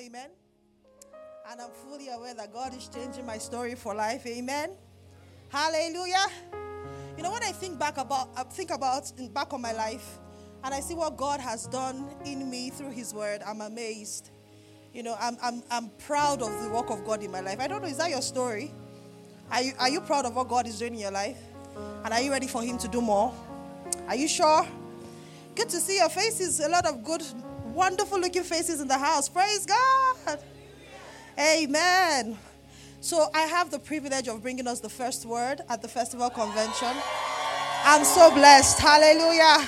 Amen. And I'm fully aware that God is changing my story for life. Amen. Hallelujah. You know, when I think back about, I think about back on my life, and I see what God has done in me through His Word, I'm amazed. You know, I'm, I'm, I'm proud of the work of God in my life. I don't know, is that your story? Are you, are you proud of what God is doing in your life? And are you ready for Him to do more? Are you sure? Good to see your faces. A lot of good, wonderful looking faces in the house. Praise God. Amen. So I have the privilege of bringing us the first word at the festival convention. I'm so blessed. Hallelujah.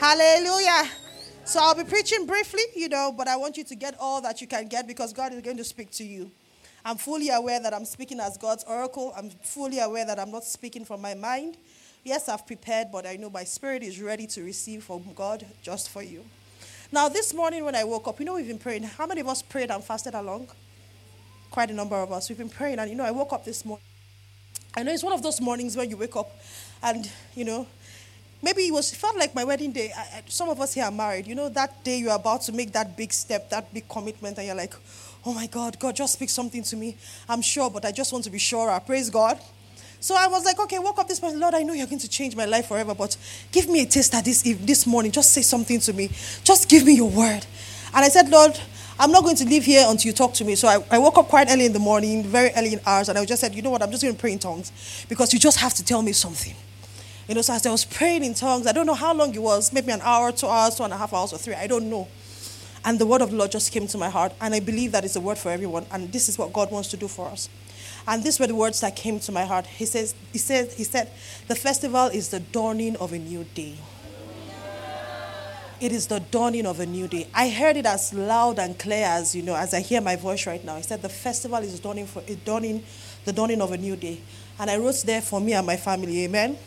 Hallelujah. So I'll be preaching briefly, you know, but I want you to get all that you can get because God is going to speak to you. I'm fully aware that I'm speaking as God's oracle. I'm fully aware that I'm not speaking from my mind. Yes, I've prepared, but I know my spirit is ready to receive from God just for you. Now, this morning when I woke up, you know, we've been praying. How many of us prayed and fasted along? Quite a number of us. We've been praying, and you know, I woke up this morning. I know it's one of those mornings when you wake up and, you know, maybe it was felt like my wedding day. I, some of us here are married. You know, that day you're about to make that big step, that big commitment, and you're like, oh my God, God, just speak something to me. I'm sure, but I just want to be sure. I Praise God. So I was like, okay, woke up this morning. Lord, I know you're going to change my life forever, but give me a taster this this morning. Just say something to me. Just give me your word. And I said, Lord, I'm not going to leave here until you talk to me. So I, I woke up quite early in the morning, very early in hours, and I just said, you know what, I'm just going to pray in tongues because you just have to tell me something. You know, so as I was praying in tongues, I don't know how long it was, maybe an hour, two hours, two and a half hours, or three, I don't know. And the word of the Lord just came to my heart, and I believe that it's a word for everyone, and this is what God wants to do for us. And these were the words that came to my heart. He says, he said, he said, the festival is the dawning of a new day. It is the dawning of a new day. I heard it as loud and clear as you know, as I hear my voice right now. He said the festival is dawning for a dawning, the dawning of a new day. And I wrote there for me and my family. Amen.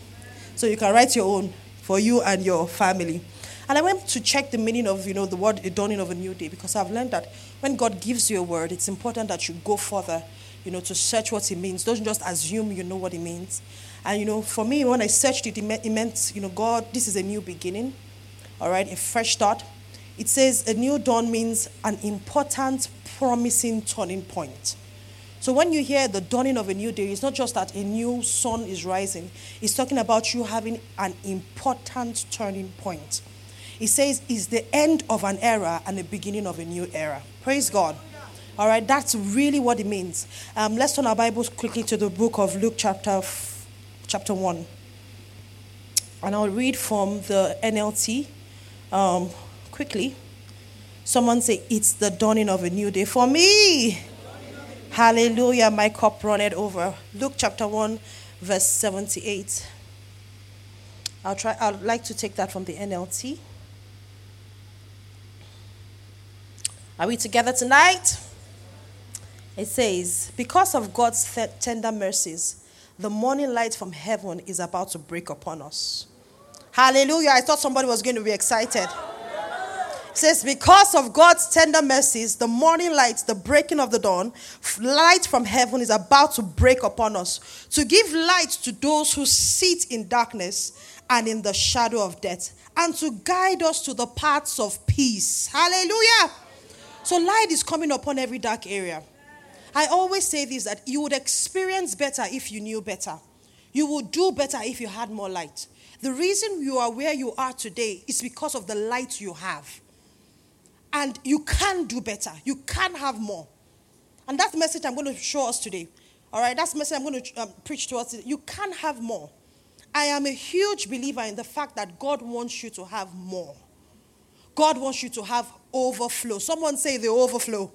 So you can write your own for you and your family. And I went to check the meaning of, you know, the word dawning of a new day because I've learned that when God gives you a word, it's important that you go further, you know, to search what it means. Don't just assume you know what it means. And, you know, for me, when I searched it, it meant, you know, God, this is a new beginning, all right, a fresh start. It says a new dawn means an important, promising turning point. So when you hear the dawning of a new day, it's not just that a new sun is rising, it's talking about you having an important turning point. It says it's the end of an era and the beginning of a new era. Praise God. All right, that's really what it means. Um, let's turn our Bibles quickly to the book of Luke, chapter, f- chapter 1. And I'll read from the NLT um, quickly. Someone say, It's the dawning of a new day for me. Hallelujah, my cup runneth over. Luke chapter 1, verse 78. I'll try, I'd like to take that from the NLT. Are we together tonight? It says, Because of God's tender mercies, the morning light from heaven is about to break upon us. Hallelujah. I thought somebody was going to be excited It says, Because of God's tender mercies, the morning light, the breaking of the dawn, light from heaven is about to break upon us to give light to those who sit in darkness and in the shadow of death, and to guide us to the paths of peace. Hallelujah. So, light is coming upon every dark area. I always say this that you would experience better if you knew better. You would do better if you had more light. The reason you are where you are today is because of the light you have. And you can do better. You can have more. And that's the message I'm going to show us today. All right, that's the message I'm going to um, preach to us. Today. You can have more. I am a huge believer in the fact that God wants you to have more. God wants you to have overflow. Someone say the overflow.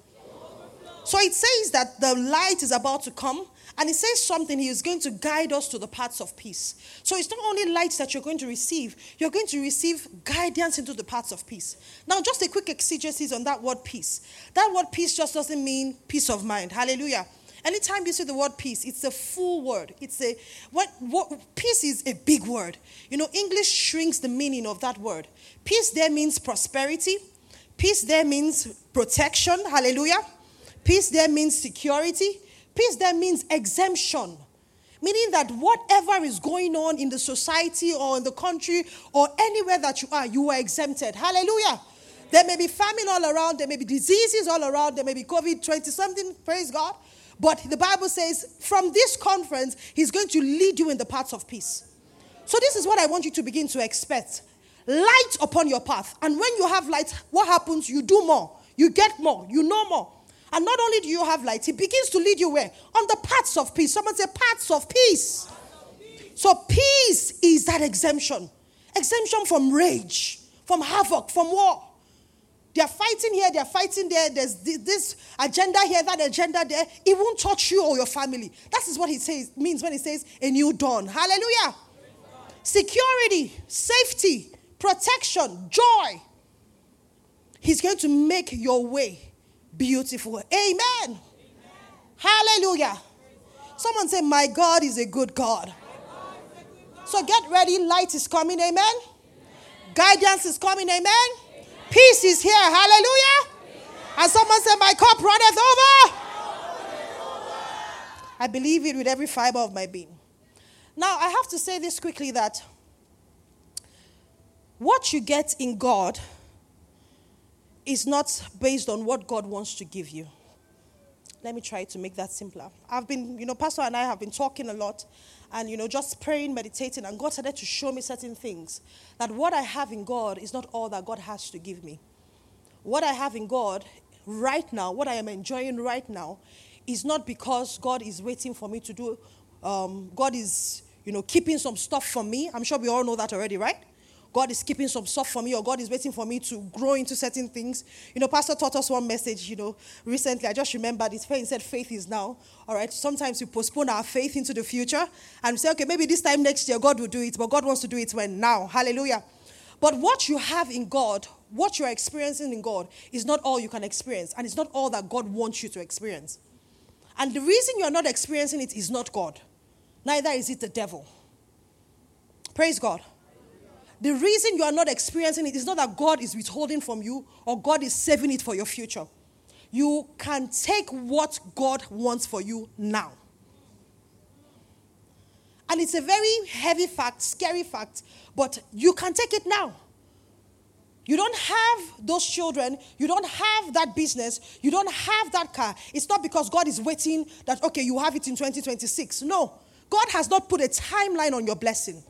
So it says that the light is about to come and it says something, he is going to guide us to the paths of peace. So it's not only light that you're going to receive, you're going to receive guidance into the paths of peace. Now, just a quick exegesis on that word peace. That word peace just doesn't mean peace of mind. Hallelujah. Anytime you see the word peace, it's a full word. It's a what, what peace is a big word. You know, English shrinks the meaning of that word. Peace there means prosperity. Peace there means protection. Hallelujah. Peace there means security. Peace there means exemption. Meaning that whatever is going on in the society or in the country or anywhere that you are, you are exempted. Hallelujah. There may be famine all around, there may be diseases all around, there may be COVID 20 something, praise God. But the Bible says from this conference, He's going to lead you in the paths of peace. So, this is what I want you to begin to expect light upon your path. And when you have light, what happens? You do more, you get more, you know more. And not only do you have light, He begins to lead you where? On the paths of peace. Someone say, paths of peace. So, peace is that exemption exemption from rage, from havoc, from war. They're fighting here, they're fighting there. There's this agenda here, that agenda there. It won't touch you or your family. That is what he says means when he says a new dawn. Hallelujah. Security, safety, protection, joy. He's going to make your way beautiful. Amen. Amen. Hallelujah. Someone say, My God is a good God. So get ready. Light is coming. Amen. Guidance is coming. Amen. Peace is here. Hallelujah. And someone said, My cup runneth over. I believe it with every fiber of my being. Now, I have to say this quickly that what you get in God is not based on what God wants to give you. Let me try to make that simpler. I've been, you know, Pastor and I have been talking a lot and, you know, just praying, meditating, and God started to show me certain things. That what I have in God is not all that God has to give me. What I have in God right now, what I am enjoying right now, is not because God is waiting for me to do, um, God is, you know, keeping some stuff from me. I'm sure we all know that already, right? God is keeping some stuff for me, or God is waiting for me to grow into certain things. You know, Pastor taught us one message, you know, recently. I just remembered his faith said faith is now. All right. Sometimes we postpone our faith into the future and we say, okay, maybe this time next year God will do it, but God wants to do it when? Now. Hallelujah. But what you have in God, what you're experiencing in God, is not all you can experience, and it's not all that God wants you to experience. And the reason you're not experiencing it is not God, neither is it the devil. Praise God. The reason you are not experiencing it is not that God is withholding from you or God is saving it for your future. You can take what God wants for you now. And it's a very heavy fact, scary fact, but you can take it now. You don't have those children. You don't have that business. You don't have that car. It's not because God is waiting that, okay, you have it in 2026. No. God has not put a timeline on your blessing.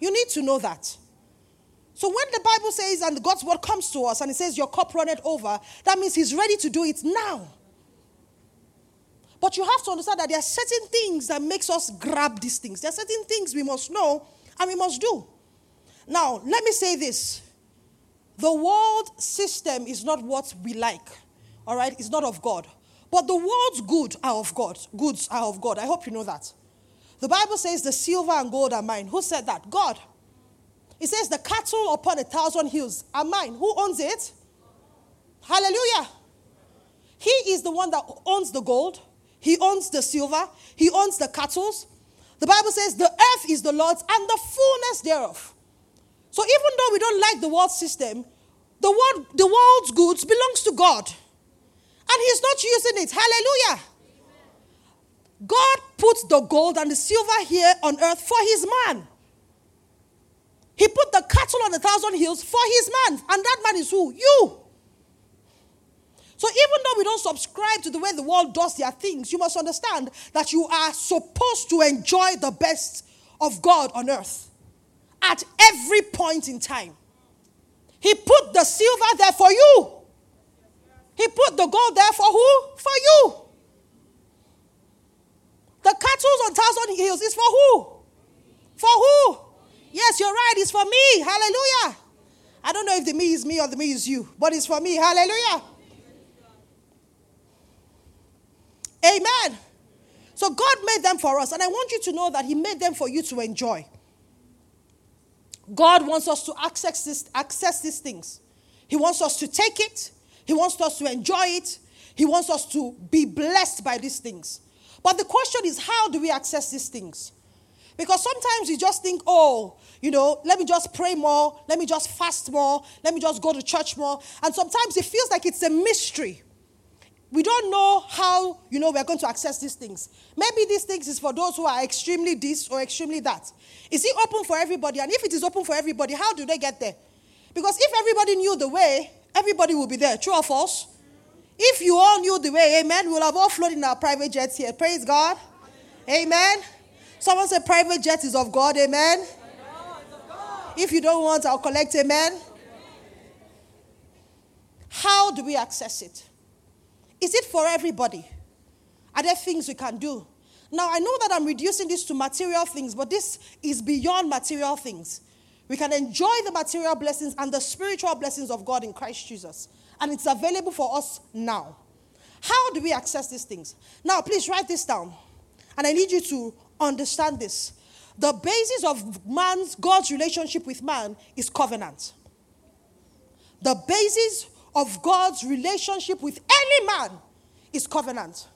You need to know that. So when the Bible says and God's word comes to us and it says your cup runneth over, that means he's ready to do it now. But you have to understand that there are certain things that makes us grab these things. There are certain things we must know and we must do. Now, let me say this. The world system is not what we like. All right? It's not of God. But the world's good are of God. Goods are of God. I hope you know that. The Bible says the silver and gold are mine. Who said that? God. It says, The cattle upon a thousand hills are mine. Who owns it? Hallelujah. He is the one that owns the gold, He owns the silver, He owns the cattle. The Bible says, The earth is the Lord's and the fullness thereof. So even though we don't like the world system, the world, the world's goods belongs to God. And He's not using it. Hallelujah. God puts the gold and the silver here on earth for His man. He put the cattle on a thousand hills for his man. And that man is who? You. So even though we don't subscribe to the way the world does their things, you must understand that you are supposed to enjoy the best of God on earth at every point in time. He put the silver there for you. He put the gold there for who? For you. The cattle on thousand hills is for who? For who? Yes, you're right. It's for me. Hallelujah. I don't know if the me is me or the me is you, but it's for me. Hallelujah. Amen. So God made them for us, and I want you to know that He made them for you to enjoy. God wants us to access this, access these things. He wants us to take it. He wants us to enjoy it. He wants us to be blessed by these things. But the question is, how do we access these things? Because sometimes you just think, oh, you know, let me just pray more, let me just fast more, let me just go to church more. And sometimes it feels like it's a mystery. we don't know how, you know, we're going to access these things. Maybe these things is for those who are extremely this or extremely that. Is it open for everybody? And if it is open for everybody, how do they get there? Because if everybody knew the way, everybody will be there. True or false? If you all knew the way, amen, we'll have all flown in our private jets here. Praise God. Amen. Someone said private jet is of God. Amen. If you don't want, I'll collect. Amen. How do we access it? Is it for everybody? Are there things we can do? Now, I know that I'm reducing this to material things, but this is beyond material things. We can enjoy the material blessings and the spiritual blessings of God in Christ Jesus. And it's available for us now. How do we access these things? Now, please write this down. And I need you to understand this. The basis of man's, God's relationship with man is covenant. The basis of God's relationship with any man is covenant.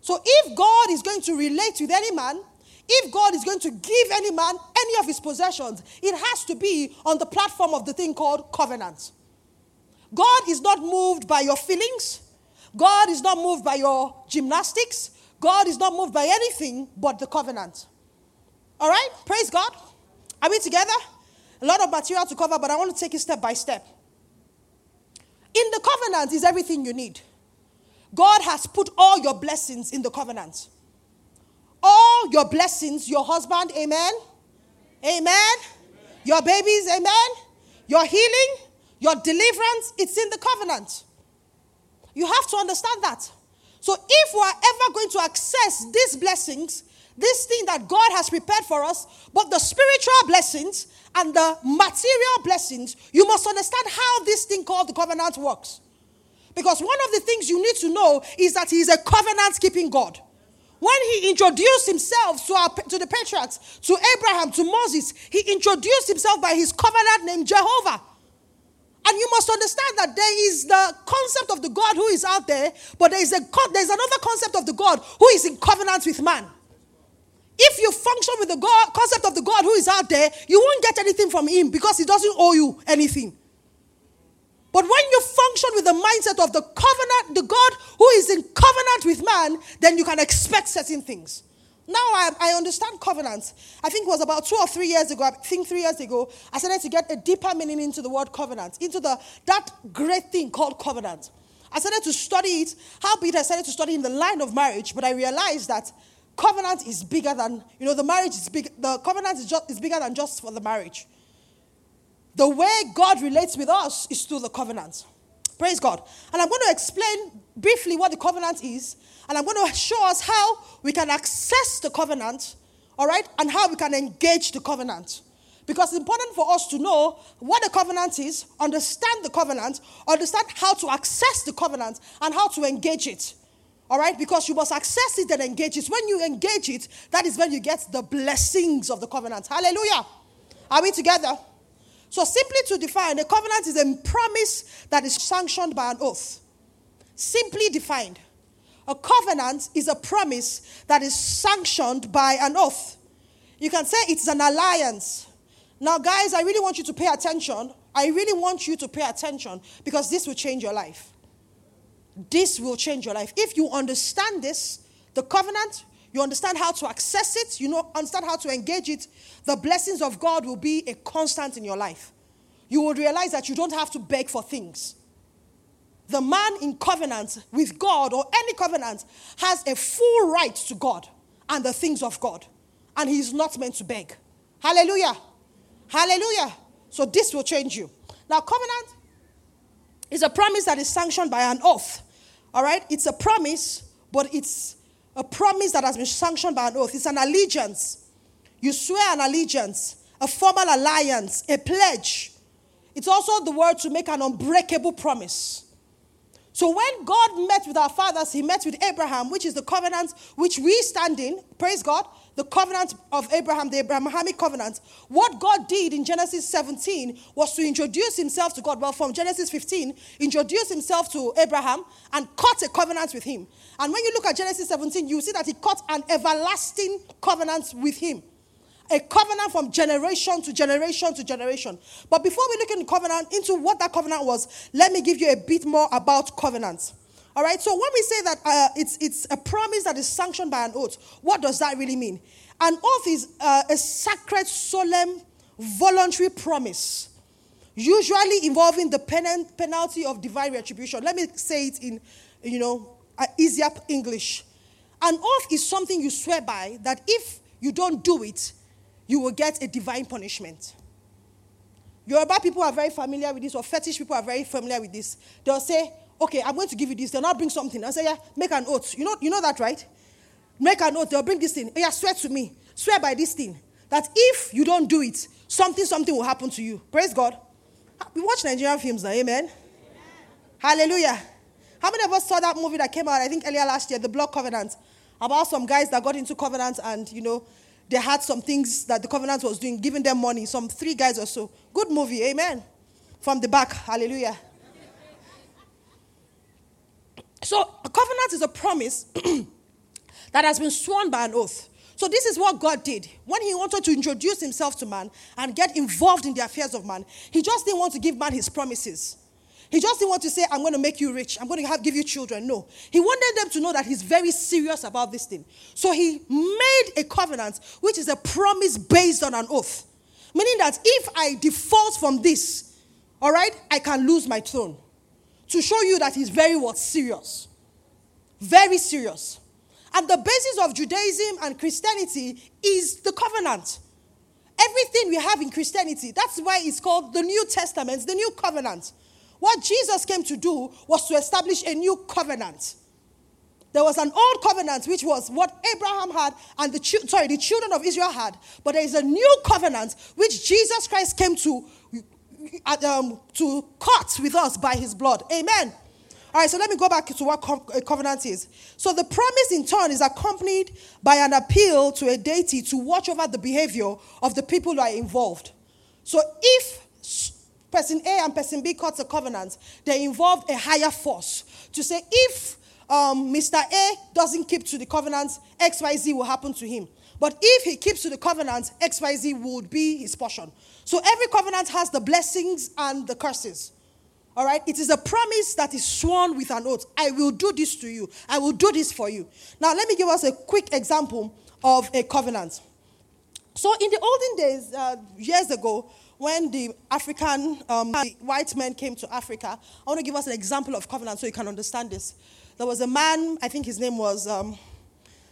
So if God is going to relate with any man, if God is going to give any man any of his possessions, it has to be on the platform of the thing called covenant. God is not moved by your feelings. God is not moved by your gymnastics. God is not moved by anything but the covenant. All right? Praise God. Are we together? A lot of material to cover, but I want to take it step by step. In the covenant is everything you need. God has put all your blessings in the covenant. All your blessings, your husband, amen. Amen. amen. Your babies, amen. Your healing, your deliverance, it's in the covenant. You have to understand that. So if we are ever going to access these blessings, this thing that God has prepared for us, but the spiritual blessings and the material blessings, you must understand how this thing called the covenant works. Because one of the things you need to know is that He is a covenant keeping God. When He introduced Himself to, our, to the patriarchs, to Abraham, to Moses, He introduced Himself by His covenant name Jehovah. And you must understand that there is the concept of the God who is out there, but there is a there's another concept of the God who is in covenant with man. If you function with the God, concept of the God who is out there, you won't get anything from him because he doesn't owe you anything. But when you function with the mindset of the covenant, the God who is in covenant with man, then you can expect certain things. Now I, I understand covenants. I think it was about two or three years ago, I think three years ago, I started to get a deeper meaning into the word covenant, into the that great thing called covenant. I started to study it, how big I started to study in the line of marriage, but I realized that covenant is bigger than, you know, the marriage is big, the covenant is, just, is bigger than just for the marriage. The way God relates with us is through the covenant. Praise God. And I'm going to explain briefly what the covenant is, and I'm going to show us how we can access the covenant, all right, and how we can engage the covenant. Because it's important for us to know what the covenant is, understand the covenant, understand how to access the covenant, and how to engage it. All right? Because you must access it and engage it. When you engage it, that is when you get the blessings of the covenant. Hallelujah. Are we together? So, simply to define, a covenant is a promise that is sanctioned by an oath. Simply defined. A covenant is a promise that is sanctioned by an oath. You can say it's an alliance. Now, guys, I really want you to pay attention. I really want you to pay attention because this will change your life. This will change your life. If you understand this, the covenant, you understand how to access it, you know, understand how to engage it, the blessings of God will be a constant in your life. You will realize that you don't have to beg for things the man in covenant with God or any covenant has a full right to God and the things of God. And he is not meant to beg. Hallelujah. Hallelujah. So this will change you. Now, covenant is a promise that is sanctioned by an oath. All right? It's a promise, but it's a promise that has been sanctioned by an oath. It's an allegiance. You swear an allegiance, a formal alliance, a pledge. It's also the word to make an unbreakable promise. So when God met with our fathers, he met with Abraham, which is the covenant which we stand in. Praise God. The covenant of Abraham, the Abrahamic covenant. What God did in Genesis 17 was to introduce himself to God. Well, from Genesis 15, introduce himself to Abraham and cut a covenant with him. And when you look at Genesis 17, you see that he cut an everlasting covenant with him a covenant from generation to generation to generation. But before we look into covenant, into what that covenant was, let me give you a bit more about covenants. All right, so when we say that uh, it's, it's a promise that is sanctioned by an oath, what does that really mean? An oath is uh, a sacred, solemn, voluntary promise, usually involving the pen- penalty of divine retribution. Let me say it in, you know, uh, easier English. An oath is something you swear by that if you don't do it, you will get a divine punishment. Yoruba people are very familiar with this, or fetish people are very familiar with this. They'll say, okay, I'm going to give you this. They'll not bring something. I'll say, yeah, make an oath. You know, you know that, right? Make an oath. They'll bring this thing. Yeah, swear to me. Swear by this thing. That if you don't do it, something, something will happen to you. Praise God. We watch Nigerian films now, amen? Hallelujah. How many of us saw that movie that came out, I think, earlier last year, The Blood Covenant, about some guys that got into covenant and, you know, they had some things that the covenant was doing, giving them money, some three guys or so. Good movie, amen. From the back, hallelujah. So, a covenant is a promise that has been sworn by an oath. So, this is what God did. When He wanted to introduce Himself to man and get involved in the affairs of man, He just didn't want to give man His promises. He just didn't want to say, I'm going to make you rich. I'm going to have, give you children. No. He wanted them to know that he's very serious about this thing. So he made a covenant, which is a promise based on an oath. Meaning that if I default from this, all right, I can lose my throne. To show you that he's very what? Serious. Very serious. And the basis of Judaism and Christianity is the covenant. Everything we have in Christianity, that's why it's called the New Testament, the New Covenant. What Jesus came to do was to establish a new covenant. There was an old covenant, which was what Abraham had and the sorry, the children of Israel had. But there is a new covenant which Jesus Christ came to um, to cut with us by His blood. Amen. All right, so let me go back to what a covenant is. So the promise, in turn, is accompanied by an appeal to a deity to watch over the behavior of the people who are involved. So if person A and person B cuts a covenant, they involve a higher force to say if um, Mr. A doesn't keep to the covenant, XYZ will happen to him. But if he keeps to the covenant, XYZ would be his portion. So every covenant has the blessings and the curses. All right? It is a promise that is sworn with an oath. I will do this to you. I will do this for you. Now, let me give us a quick example of a covenant. So, in the olden days, uh, years ago, when the African, um, white men came to Africa, I want to give us an example of covenant so you can understand this. There was a man, I think his name was, um,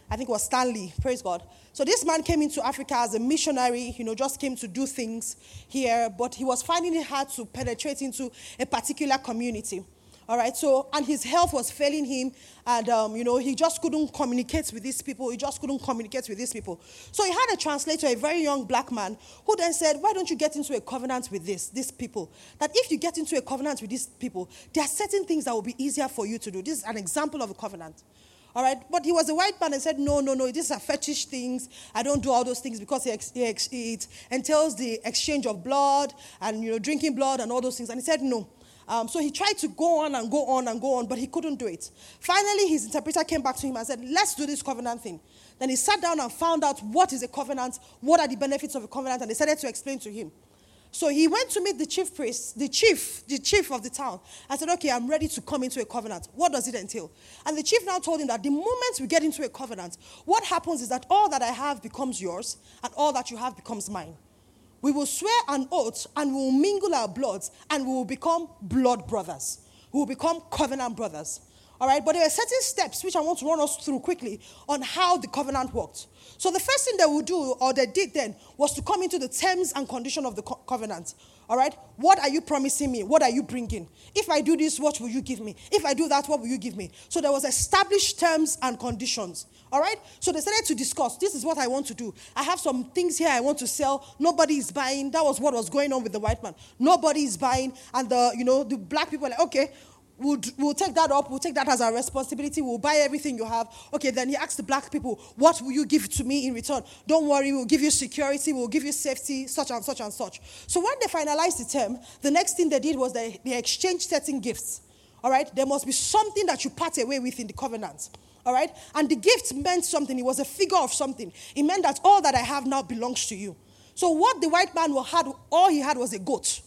I think it was Stanley, praise God. So this man came into Africa as a missionary, you know, just came to do things here, but he was finding it hard to penetrate into a particular community. All right, so, and his health was failing him, and, um, you know, he just couldn't communicate with these people. He just couldn't communicate with these people. So he had a translator, a very young black man, who then said, Why don't you get into a covenant with this, these people? That if you get into a covenant with these people, there are certain things that will be easier for you to do. This is an example of a covenant. All right, but he was a white man and said, No, no, no, these are fetish things. I don't do all those things because it, it entails the exchange of blood and, you know, drinking blood and all those things. And he said, No. Um, so he tried to go on and go on and go on, but he couldn't do it. Finally, his interpreter came back to him and said, Let's do this covenant thing. Then he sat down and found out what is a covenant, what are the benefits of a covenant, and they started to explain to him. So he went to meet the chief priest, the chief, the chief of the town, and said, Okay, I'm ready to come into a covenant. What does it entail? And the chief now told him that the moment we get into a covenant, what happens is that all that I have becomes yours, and all that you have becomes mine. We will swear an oath and we will mingle our bloods and we will become blood brothers. We will become covenant brothers. All right, but there are certain steps which I want to run us through quickly on how the covenant worked. So the first thing they would do, or they did then, was to come into the terms and condition of the co- covenant. All right, what are you promising me? What are you bringing? If I do this, what will you give me? If I do that, what will you give me? So there was established terms and conditions. All right, so they started to discuss. This is what I want to do. I have some things here I want to sell. Nobody is buying. That was what was going on with the white man. Nobody is buying, and the you know the black people like, okay, We'll, we'll take that up. We'll take that as our responsibility. We'll buy everything you have. Okay, then he asked the black people, What will you give to me in return? Don't worry, we'll give you security, we'll give you safety, such and such and such. So when they finalized the term, the next thing they did was they, they exchanged certain gifts. All right, there must be something that you part away with in the covenant. All right, and the gift meant something, it was a figure of something. It meant that all that I have now belongs to you. So what the white man had, all he had was a goat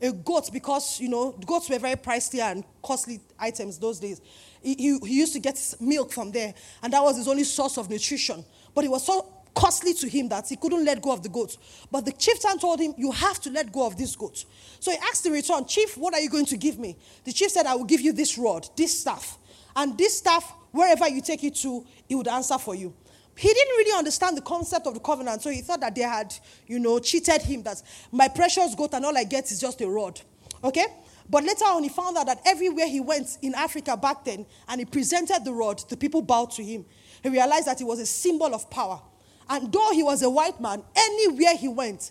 a goat because, you know, goats were very pricey and costly items those days. he, he, he used to get milk from there, and that was his only source of nutrition. But it was so costly to him that he couldn't let go of the goat. But the chieftain told him, You have to let go of this goat. So he asked in return, Chief, what are you going to give me? The chief said, I will give you this rod, this staff. And this staff, wherever you take it to, it would answer for you. He didn't really understand the concept of the covenant, so he thought that they had, you know, cheated him. That my precious goat and all I get is just a rod. Okay? But later on, he found out that everywhere he went in Africa back then and he presented the rod, the people bowed to him. He realized that it was a symbol of power. And though he was a white man, anywhere he went,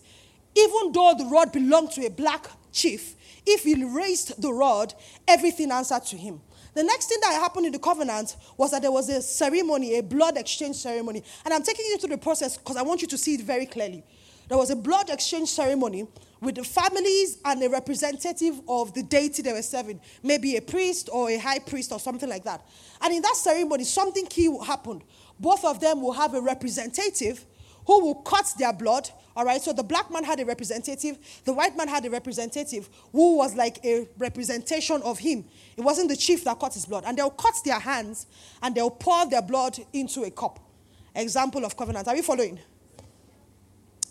even though the rod belonged to a black chief, if he raised the rod, everything answered to him. The next thing that happened in the covenant was that there was a ceremony, a blood exchange ceremony. And I'm taking you through the process because I want you to see it very clearly. There was a blood exchange ceremony with the families and a representative of the deity they were serving, maybe a priest or a high priest or something like that. And in that ceremony, something key happened. Both of them will have a representative who will cut their blood. All right, so the black man had a representative, the white man had a representative who was like a representation of him. It wasn't the chief that cut his blood. And they'll cut their hands and they'll pour their blood into a cup. Example of covenant. Are we following?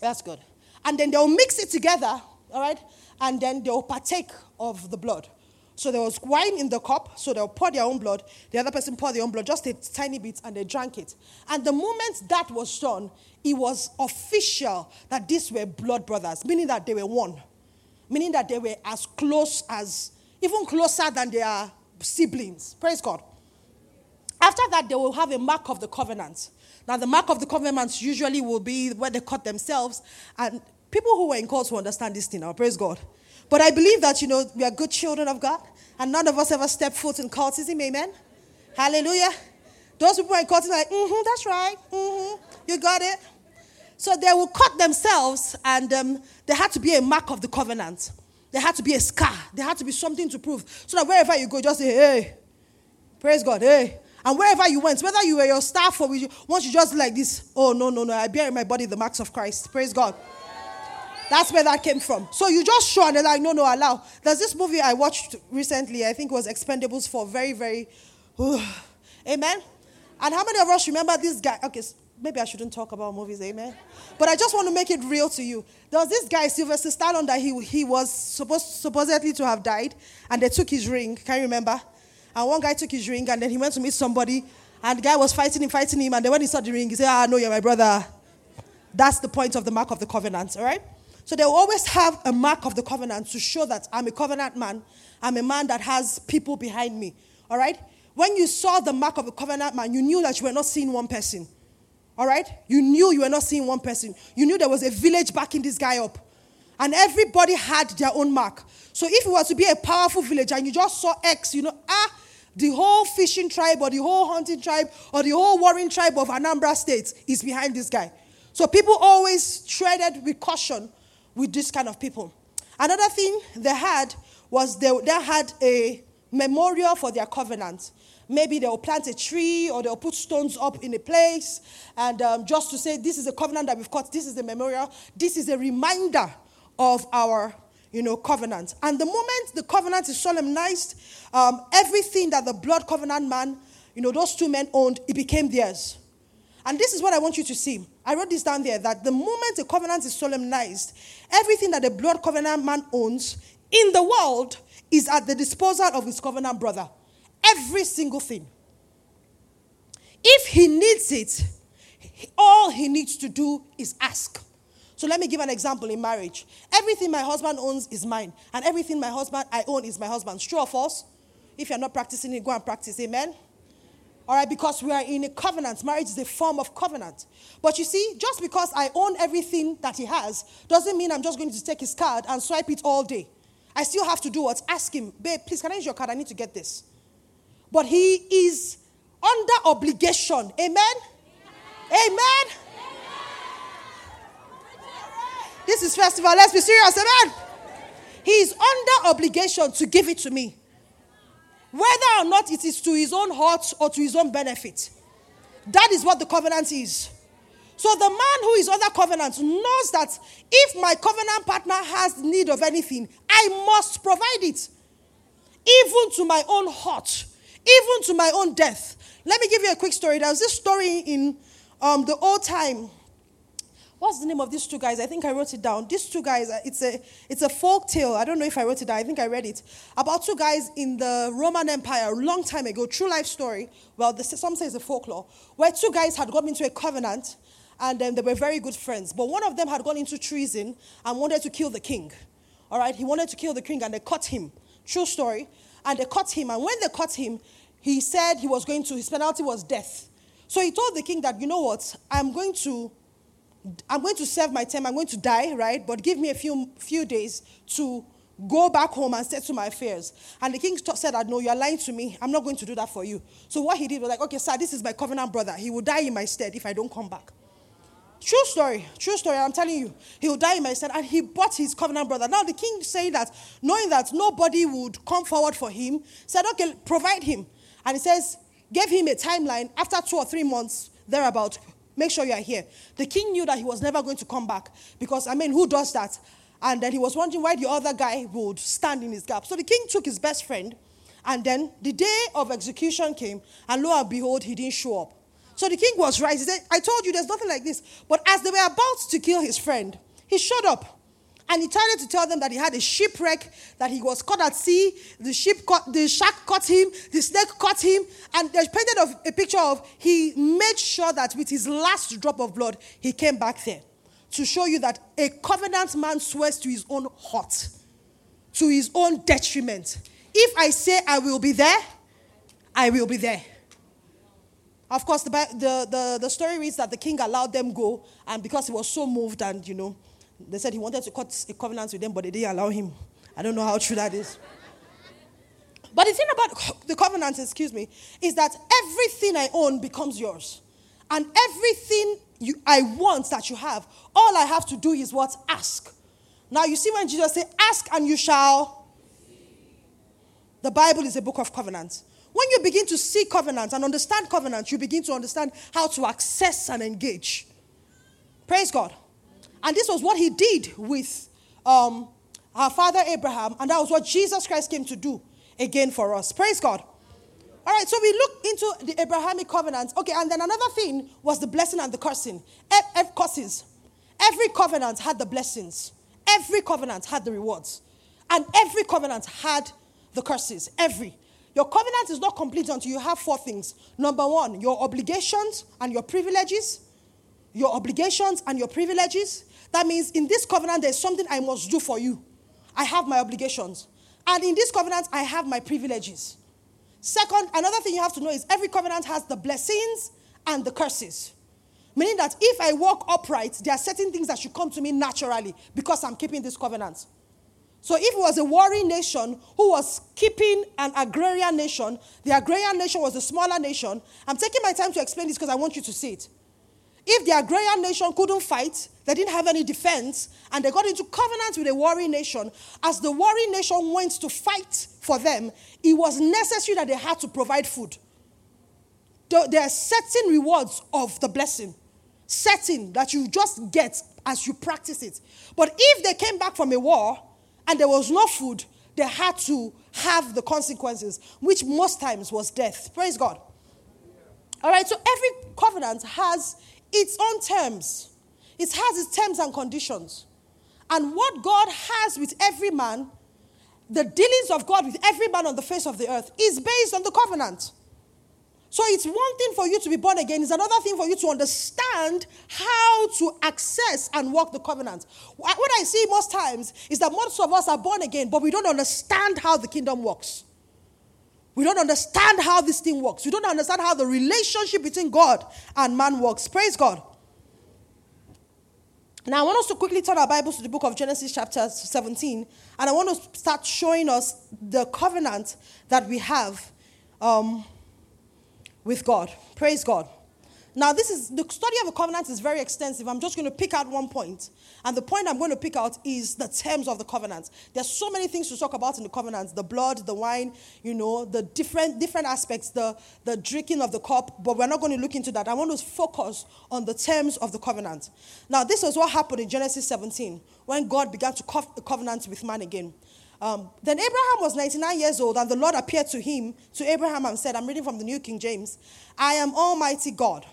That's good. And then they'll mix it together, all right? And then they'll partake of the blood. So there was wine in the cup, so they'll pour their own blood. The other person pour their own blood, just a tiny bit, and they drank it. And the moment that was done, it was official that these were blood brothers, meaning that they were one, meaning that they were as close as, even closer than their siblings. Praise God. After that, they will have a mark of the covenant. Now, the mark of the covenant usually will be where they cut themselves. And people who were in cults will understand this thing now. Praise God. But I believe that, you know, we are good children of God. And none of us ever step foot in cultism. Amen. Hallelujah. Those people in cultism are like, mm-hmm, that's right. Mm-hmm, you got it. So they will cut themselves, and um, there had to be a mark of the covenant. There had to be a scar. There had to be something to prove. So that wherever you go, just say, hey, praise God, hey. And wherever you went, whether you were your staff or you, once you just like this, oh, no, no, no, I bear in my body the marks of Christ. Praise God. That's where that came from. So you just show and they're like, no, no, allow. There's this movie I watched recently, I think it was Expendables 4. Very, very, amen. And how many of us remember this guy? Okay, maybe I shouldn't talk about movies, amen. But I just want to make it real to you. There was this guy, Sylvester Stallone, that he, he was supposed supposedly to have died, and they took his ring. Can you remember? And one guy took his ring, and then he went to meet somebody, and the guy was fighting him, fighting him, and then when he saw the ring, he said, Ah, no, you're my brother. That's the point of the mark of the covenant, all right? So they will always have a mark of the covenant to show that I'm a covenant man. I'm a man that has people behind me, all right? When you saw the mark of a covenant man, you knew that you were not seeing one person. All right? You knew you were not seeing one person. You knew there was a village backing this guy up. And everybody had their own mark. So if it was to be a powerful village and you just saw X, you know, ah, the whole fishing tribe or the whole hunting tribe or the whole warring tribe of Anambra State is behind this guy. So people always treaded with caution with this kind of people. Another thing they had was they, they had a memorial for their covenant. Maybe they'll plant a tree or they'll put stones up in a place and um, just to say, this is a covenant that we've got, this is the memorial, this is a reminder of our you know, covenant. And the moment the covenant is solemnized, um, everything that the blood covenant man, you know, those two men owned, it became theirs. And this is what I want you to see. I wrote this down there that the moment a covenant is solemnized, everything that the blood covenant man owns in the world is at the disposal of his covenant brother. Every single thing. If he needs it, all he needs to do is ask. So let me give an example in marriage. Everything my husband owns is mine, and everything my husband I own is my husband's. True or false? If you're not practicing it, go and practice. Amen. All right, because we are in a covenant. Marriage is a form of covenant. But you see, just because I own everything that he has doesn't mean I'm just going to take his card and swipe it all day. I still have to do what? Ask him, babe, please, can I use your card? I need to get this but he is under obligation. Amen? Amen. This is festival. Let's be serious. Amen. He is under obligation to give it to me. Whether or not it is to his own heart or to his own benefit. That is what the covenant is. So the man who is under covenant knows that if my covenant partner has need of anything, I must provide it. Even to my own heart even to my own death. Let me give you a quick story. There was this story in um, the old time. What's the name of these two guys? I think I wrote it down. These two guys, uh, it's a, it's a folk tale. I don't know if I wrote it down. I think I read it. About two guys in the Roman Empire a long time ago. True life story. Well, some say it's a folklore. Where two guys had got into a covenant and um, they were very good friends. But one of them had gone into treason and wanted to kill the king. All right, he wanted to kill the king and they caught him. True story. And they caught him. And when they caught him, he said he was going to, his penalty was death. So he told the king that, you know what, I'm going to, I'm going to serve my term, I'm going to die, right? But give me a few, few days to go back home and settle my affairs. And the king said no, you're lying to me. I'm not going to do that for you. So what he did was like, okay, sir, this is my covenant brother. He will die in my stead if I don't come back. True story, true story. I'm telling you, he will die in my stead. And he bought his covenant brother. Now the king saying that, knowing that nobody would come forward for him, said, okay, provide him. And he says, gave him a timeline after two or three months, thereabout. Make sure you are here. The king knew that he was never going to come back because, I mean, who does that? And then he was wondering why the other guy would stand in his gap. So the king took his best friend, and then the day of execution came, and lo and behold, he didn't show up. So the king was right. He said, I told you there's nothing like this. But as they were about to kill his friend, he showed up. And he tried to tell them that he had a shipwreck, that he was caught at sea, the ship caught, the shark caught him, the snake caught him, and they painted of, a picture of he made sure that with his last drop of blood, he came back there to show you that a covenant man swears to his own heart, to his own detriment. If I say I will be there, I will be there. Of course, the, the, the, the story reads that the king allowed them go, and because he was so moved, and you know, they said he wanted to cut a covenant with them, but they didn't allow him. I don't know how true that is. But the thing about the covenant, excuse me, is that everything I own becomes yours. And everything you, I want that you have, all I have to do is what? Ask. Now, you see when Jesus said, Ask and you shall. The Bible is a book of covenants. When you begin to see covenants and understand covenants, you begin to understand how to access and engage. Praise God. And this was what he did with um, our father Abraham, and that was what Jesus Christ came to do again for us. Praise God. All right, so we look into the Abrahamic covenant. Okay, and then another thing was the blessing and the cursing. Every curses. Every covenant had the blessings. Every covenant had the rewards. And every covenant had the curses. Every. Your covenant is not complete until you have four things. Number one, your obligations and your privileges. Your obligations and your privileges. That means in this covenant, there's something I must do for you. I have my obligations. And in this covenant, I have my privileges. Second, another thing you have to know is every covenant has the blessings and the curses. Meaning that if I walk upright, there are certain things that should come to me naturally because I'm keeping this covenant. So if it was a warring nation who was keeping an agrarian nation, the agrarian nation was a smaller nation. I'm taking my time to explain this because I want you to see it. If the agrarian nation couldn't fight, they didn't have any defense, and they got into covenant with a warring nation, as the warring nation went to fight for them, it was necessary that they had to provide food. There are certain rewards of the blessing, certain that you just get as you practice it. But if they came back from a war, and there was no food, they had to have the consequences, which most times was death. Praise God. All right, so every covenant has its own terms, it has its terms and conditions. And what God has with every man, the dealings of God with every man on the face of the earth, is based on the covenant. So it's one thing for you to be born again, it's another thing for you to understand how to access and walk the covenant. What I see most times is that most of us are born again, but we don't understand how the kingdom works. We don't understand how this thing works. We don't understand how the relationship between God and man works. Praise God. Now, I want us to quickly turn our Bibles to the book of Genesis, chapter 17, and I want to start showing us the covenant that we have um, with God. Praise God. Now, this is the study of a covenant is very extensive. I'm just going to pick out one point. And the point I'm going to pick out is the terms of the covenant. There's so many things to talk about in the covenant: the blood, the wine, you know, the different different aspects, the, the drinking of the cup, but we're not going to look into that. I want to focus on the terms of the covenant. Now, this is what happened in Genesis 17 when God began to co- covenant with man again. Um, then Abraham was 99 years old, and the Lord appeared to him, to Abraham, and said, I'm reading from the New King James I am Almighty God.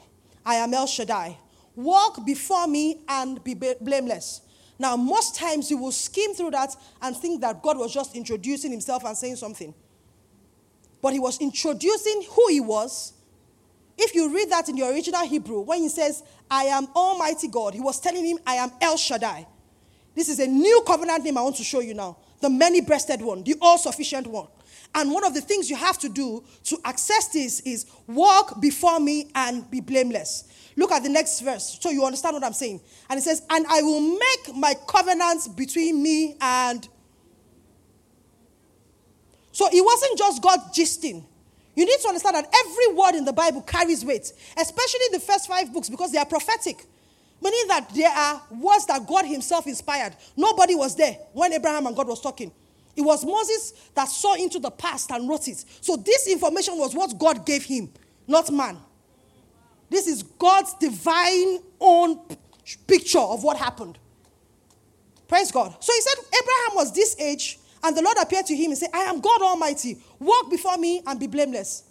I am El Shaddai. Walk before me and be blameless. Now, most times you will skim through that and think that God was just introducing himself and saying something. But he was introducing who he was. If you read that in the original Hebrew, when he says, I am Almighty God, he was telling him, I am El Shaddai. This is a new covenant name I want to show you now the many breasted one, the all sufficient one. And one of the things you have to do to access this is walk before me and be blameless. Look at the next verse so you understand what I'm saying. And it says, And I will make my covenants between me and. So it wasn't just God gisting. You need to understand that every word in the Bible carries weight, especially the first five books because they are prophetic. Meaning that there are words that God Himself inspired. Nobody was there when Abraham and God was talking. It was Moses that saw into the past and wrote it. So this information was what God gave him, not man. This is God's divine own picture of what happened. Praise God. So he said, Abraham was this age, and the Lord appeared to him and said, I am God Almighty. Walk before me and be blameless.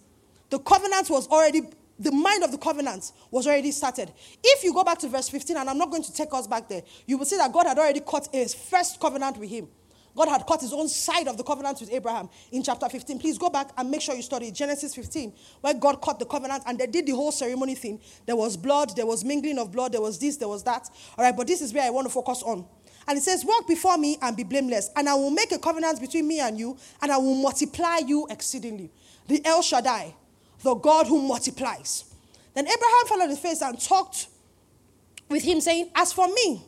The covenant was already, the mind of the covenant was already started. If you go back to verse 15, and I'm not going to take us back there, you will see that God had already cut his first covenant with him. God had cut his own side of the covenant with Abraham in chapter 15. Please go back and make sure you study Genesis 15, where God cut the covenant and they did the whole ceremony thing. There was blood, there was mingling of blood, there was this, there was that. All right, but this is where I want to focus on. And it says, Walk before me and be blameless, and I will make a covenant between me and you, and I will multiply you exceedingly. The El Shaddai, the God who multiplies. Then Abraham fell on his face and talked with him, saying, As for me,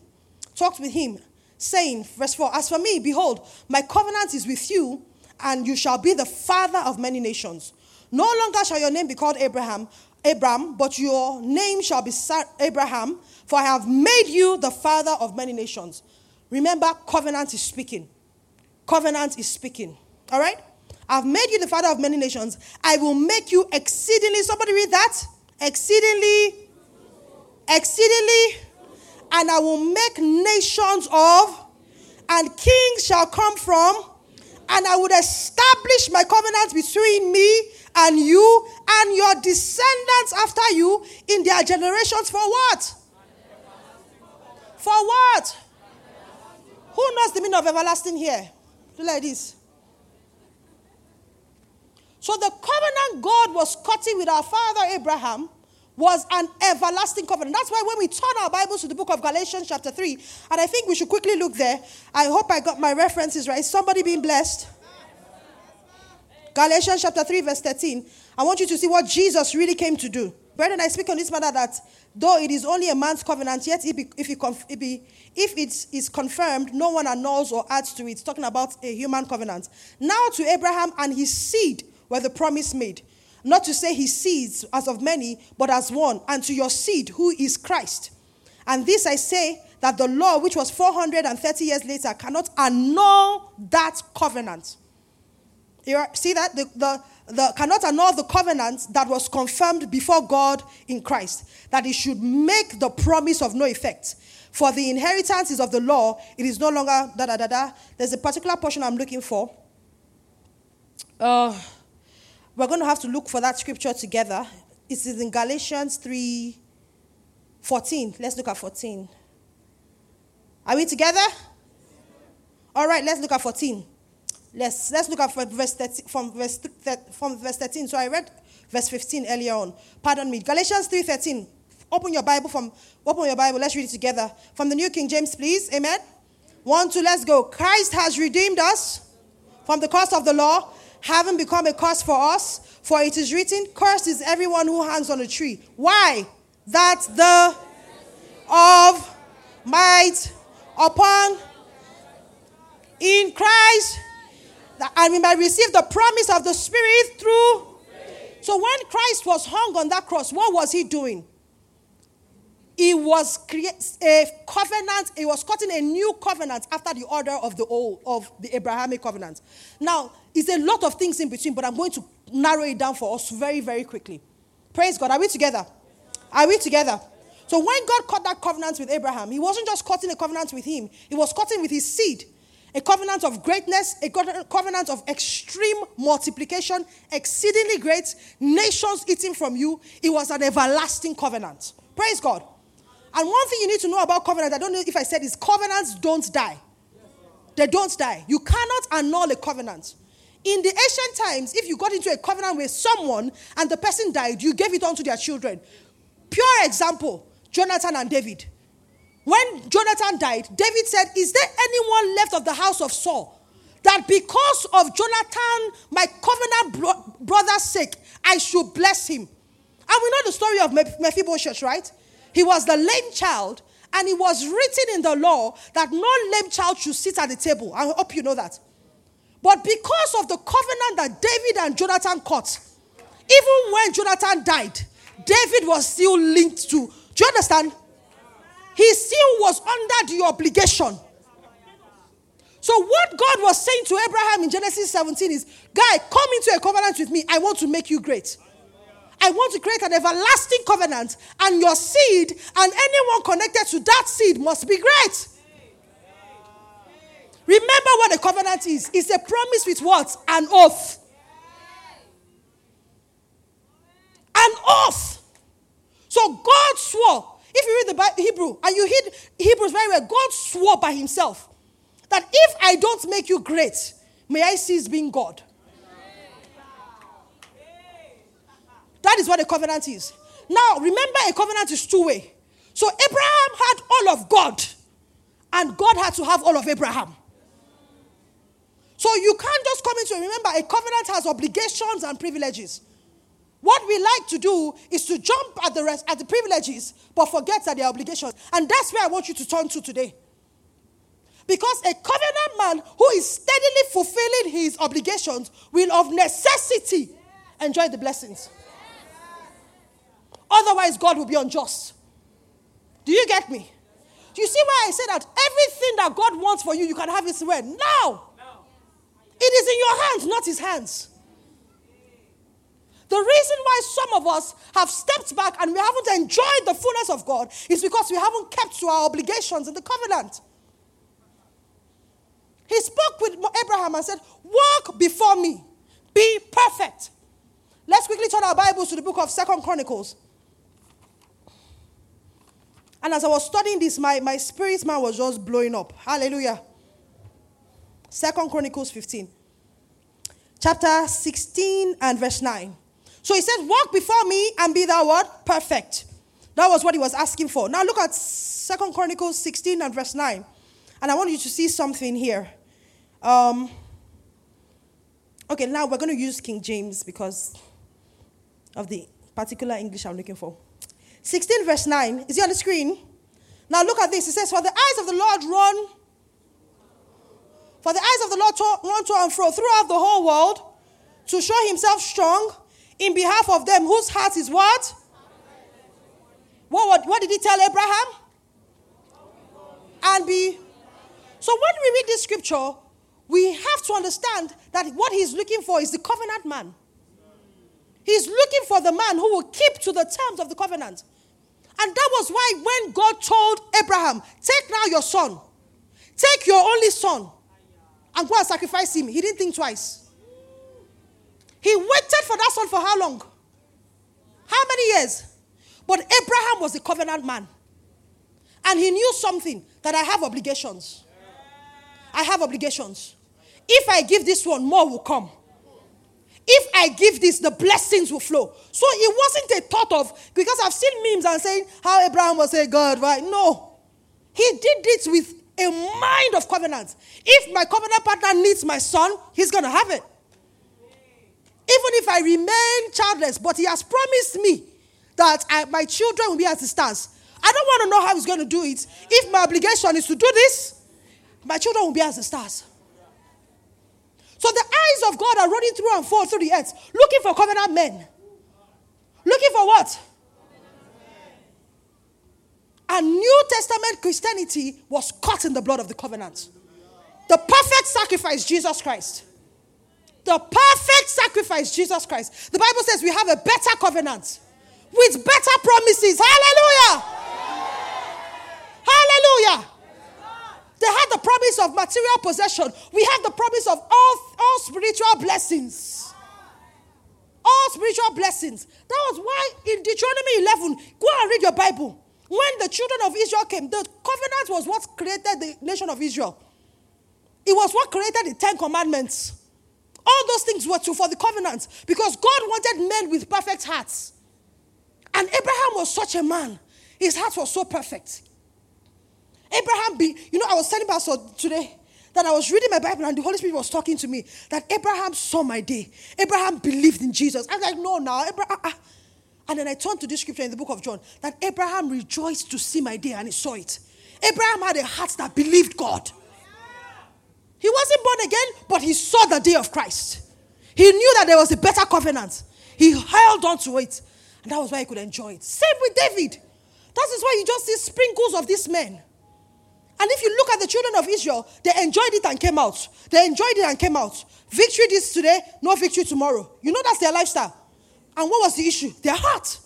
talked with him saying, verse 4 As for me, behold, my covenant is with you, and you shall be the father of many nations. No longer shall your name be called Abraham, Abram, but your name shall be Abraham, for I have made you the father of many nations. Remember, covenant is speaking. Covenant is speaking. All right? I've made you the father of many nations. I will make you exceedingly, somebody read that? Exceedingly, exceedingly and I will make nations of, and kings shall come from, and I would establish my covenant between me and you and your descendants after you in their generations for what? For what? Who knows the meaning of everlasting here? Do like this. So the covenant God was cutting with our father Abraham was an everlasting covenant. That's why when we turn our Bibles to the book of Galatians, chapter 3, and I think we should quickly look there. I hope I got my references right. Somebody being blessed. Galatians chapter 3, verse 13. I want you to see what Jesus really came to do. Brethren, I speak on this matter that though it is only a man's covenant, yet if, it, if, it, if it is confirmed, no one annuls or adds to it. It's talking about a human covenant. Now to Abraham and his seed were the promise made. Not to say his seeds as of many, but as one, and to your seed, who is Christ. And this I say that the law, which was 430 years later, cannot annul that covenant. You see that? The, the, the, cannot annul the covenant that was confirmed before God in Christ, that it should make the promise of no effect. For the inheritance is of the law, it is no longer da da da da. There's a particular portion I'm looking for. Uh, we're going to have to look for that scripture together. It is in Galatians 3 14. Let's look at 14. Are we together? All right, let's look at 14. Let's, let's look at verse 13, from, verse, from verse 13. So I read verse 15 earlier on. Pardon me. Galatians 3.13. Open your Bible from open your Bible. Let's read it together. From the New King James, please. Amen. One, two, let's go. Christ has redeemed us from the curse of the law having become a curse for us. For it is written, Cursed is everyone who hangs on a tree. Why? That the of might upon in Christ and we might receive the promise of the Spirit through. So when Christ was hung on that cross, what was he doing? He was a covenant, he was cutting a new covenant after the order of the old of the Abrahamic covenant. Now, it's a lot of things in between, but I'm going to narrow it down for us very, very quickly. Praise God. Are we together? Are we together? So when God cut that covenant with Abraham, he wasn't just cutting a covenant with him, he was cutting with his seed. a covenant of greatness, a covenant of extreme multiplication, exceedingly great, nations eating from you. It was an everlasting covenant. Praise God. And one thing you need to know about covenant, I don't know if I said is covenants don't die. They don't die. You cannot annul a covenant. In the ancient times, if you got into a covenant with someone and the person died, you gave it on to their children. Pure example Jonathan and David. When Jonathan died, David said, Is there anyone left of the house of Saul that because of Jonathan, my covenant bro- brother's sake, I should bless him? And we know the story of Mephibosheth, right? He was the lame child, and it was written in the law that no lame child should sit at the table. I hope you know that. But because of the covenant that David and Jonathan cut, even when Jonathan died, David was still linked to. Do you understand? He still was under the obligation. So, what God was saying to Abraham in Genesis 17 is, Guy, come into a covenant with me. I want to make you great. I want to create an everlasting covenant, and your seed and anyone connected to that seed must be great. Remember what a covenant is it's a promise with what? An oath. An oath. So God swore. If you read the Bible, Hebrew and you read Hebrews very well, God swore by himself that if I don't make you great, may I cease being God. That is what a covenant is. Now, remember, a covenant is two way. So Abraham had all of God, and God had to have all of Abraham. So you can't just come into it. Remember, a covenant has obligations and privileges. What we like to do is to jump at the rest, at the privileges, but forget that they are obligations. And that's where I want you to turn to today. Because a covenant man who is steadily fulfilling his obligations will of necessity enjoy the blessings. Otherwise, God will be unjust. Do you get me? Do you see why I say that everything that God wants for you, you can have it when? Now. It is in your hands, not his hands. The reason why some of us have stepped back and we haven't enjoyed the fullness of God is because we haven't kept to our obligations in the covenant. He spoke with Abraham and said, Walk before me, be perfect. Let's quickly turn our Bibles to the book of Second Chronicles. And as I was studying this, my, my spirit man was just blowing up. Hallelujah. Second Chronicles 15. Chapter 16 and verse 9. So he says, Walk before me and be thou what? Perfect. That was what he was asking for. Now look at Second Chronicles 16 and verse 9. And I want you to see something here. Um, okay, now we're going to use King James because of the particular English I'm looking for. 16 verse 9. Is it on the screen? Now look at this. It says, For the eyes of the Lord run, for the eyes of the Lord to, run to and fro throughout the whole world to show himself strong in behalf of them whose heart is what? What, what, what did he tell Abraham? And be. So when we read this scripture, we have to understand that what he's looking for is the covenant man. He's looking for the man who will keep to the terms of the covenant. And that was why when God told Abraham, Take now your son, take your only son, and go and sacrifice him, he didn't think twice. He waited for that son for how long? How many years? But Abraham was a covenant man. And he knew something that I have obligations. I have obligations. If I give this one, more will come. If I give this, the blessings will flow. So it wasn't a thought of, because I've seen memes and saying how Abraham was a God, right? No. He did this with a mind of covenant. If my covenant partner needs my son, he's going to have it. Even if I remain childless, but he has promised me that I, my children will be as the stars. I don't want to know how he's going to do it. If my obligation is to do this, my children will be as the stars. So the eyes of God are running through and forth through the earth, looking for covenant men. Looking for what? And New Testament Christianity was caught in the blood of the covenant. The perfect sacrifice, Jesus Christ. The perfect sacrifice, Jesus Christ. The Bible says we have a better covenant with better promises. Hallelujah! Hallelujah! They had the promise of material possession, we have the promise of all, all spiritual blessings. All spiritual blessings. That was why in Deuteronomy 11, go and read your Bible. When the children of Israel came, the covenant was what created the nation of Israel. It was what created the Ten Commandments. All those things were to for the covenant because God wanted men with perfect hearts. And Abraham was such a man. His heart was so perfect. Abraham, be, you know, I was telling Pastor today that I was reading my Bible and the Holy Spirit was talking to me that Abraham saw my day. Abraham believed in Jesus. I was like, no, now, Abraham. Uh, uh. And then I turned to this scripture in the book of John that Abraham rejoiced to see my day and he saw it. Abraham had a heart that believed God. He wasn't born again, but he saw the day of Christ. He knew that there was a better covenant. He held on to it. And that was why he could enjoy it. Same with David. That is why you just see sprinkles of these men. And if you look at the children of Israel, they enjoyed it and came out. They enjoyed it and came out. Victory this today, no victory tomorrow. You know that's their lifestyle. And what was the issue? Their heart.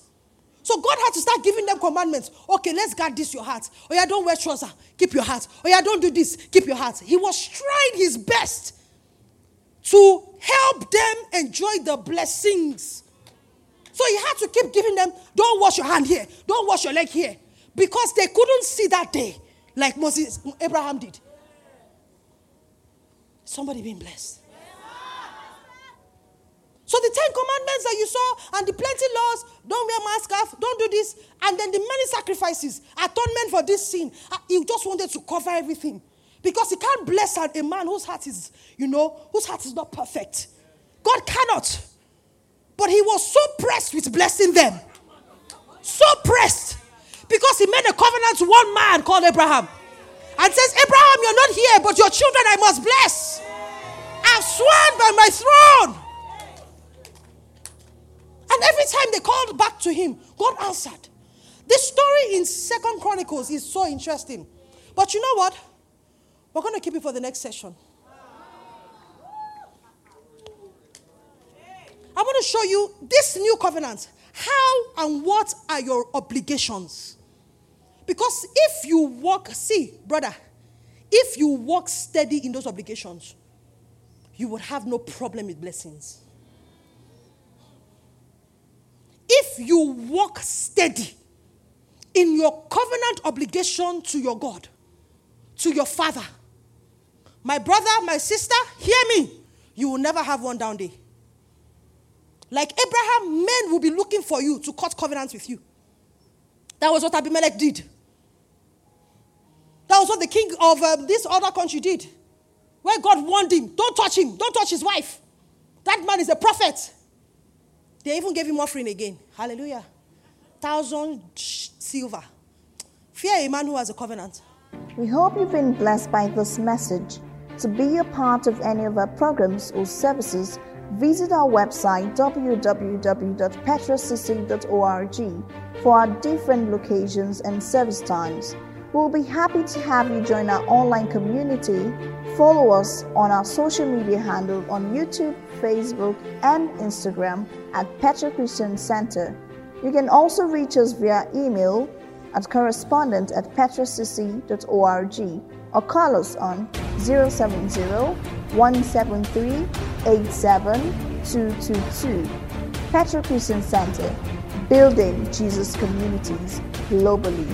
So God had to start giving them commandments. Okay, let's guard this your heart. Oh yeah, don't wear trousers. Keep your heart. Oh yeah, don't do this. Keep your heart. He was trying his best to help them enjoy the blessings. So he had to keep giving them, don't wash your hand here, don't wash your leg here. Because they couldn't see that day like Moses, Abraham did. Somebody being blessed. So the Ten Commandments that you saw and the plenty laws, don't wear mask scarf, don't do this, and then the many sacrifices, atonement for this sin. Uh, he just wanted to cover everything. Because he can't bless a man whose heart is, you know, whose heart is not perfect. God cannot. But he was so pressed with blessing them. So pressed. Because he made a covenant to one man called Abraham. And says, Abraham, you're not here, but your children I must bless. I've sworn by my throne. And every time they called back to him, God answered. This story in Second Chronicles is so interesting. But you know what? We're going to keep it for the next session. I want to show you this new covenant. How and what are your obligations? Because if you walk, see, brother, if you walk steady in those obligations, you would have no problem with blessings. If you walk steady in your covenant obligation to your God, to your Father, my brother, my sister, hear me. You will never have one down day. Like Abraham, men will be looking for you to cut covenants with you. That was what Abimelech did. That was what the king of um, this other country did. Where God warned him, don't touch him, don't touch his wife. That man is a prophet. They even gave him offering again. Hallelujah. Thousand silver. Fear a man who has a covenant. We hope you've been blessed by this message. To be a part of any of our programs or services, visit our website www.petracc.org for our different locations and service times. We'll be happy to have you join our online community. Follow us on our social media handle on YouTube, Facebook, and Instagram at Petra Christian Center. You can also reach us via email at correspondent at petracc.org or call us on 070 173 87222. Petra Christian Center, building Jesus communities globally.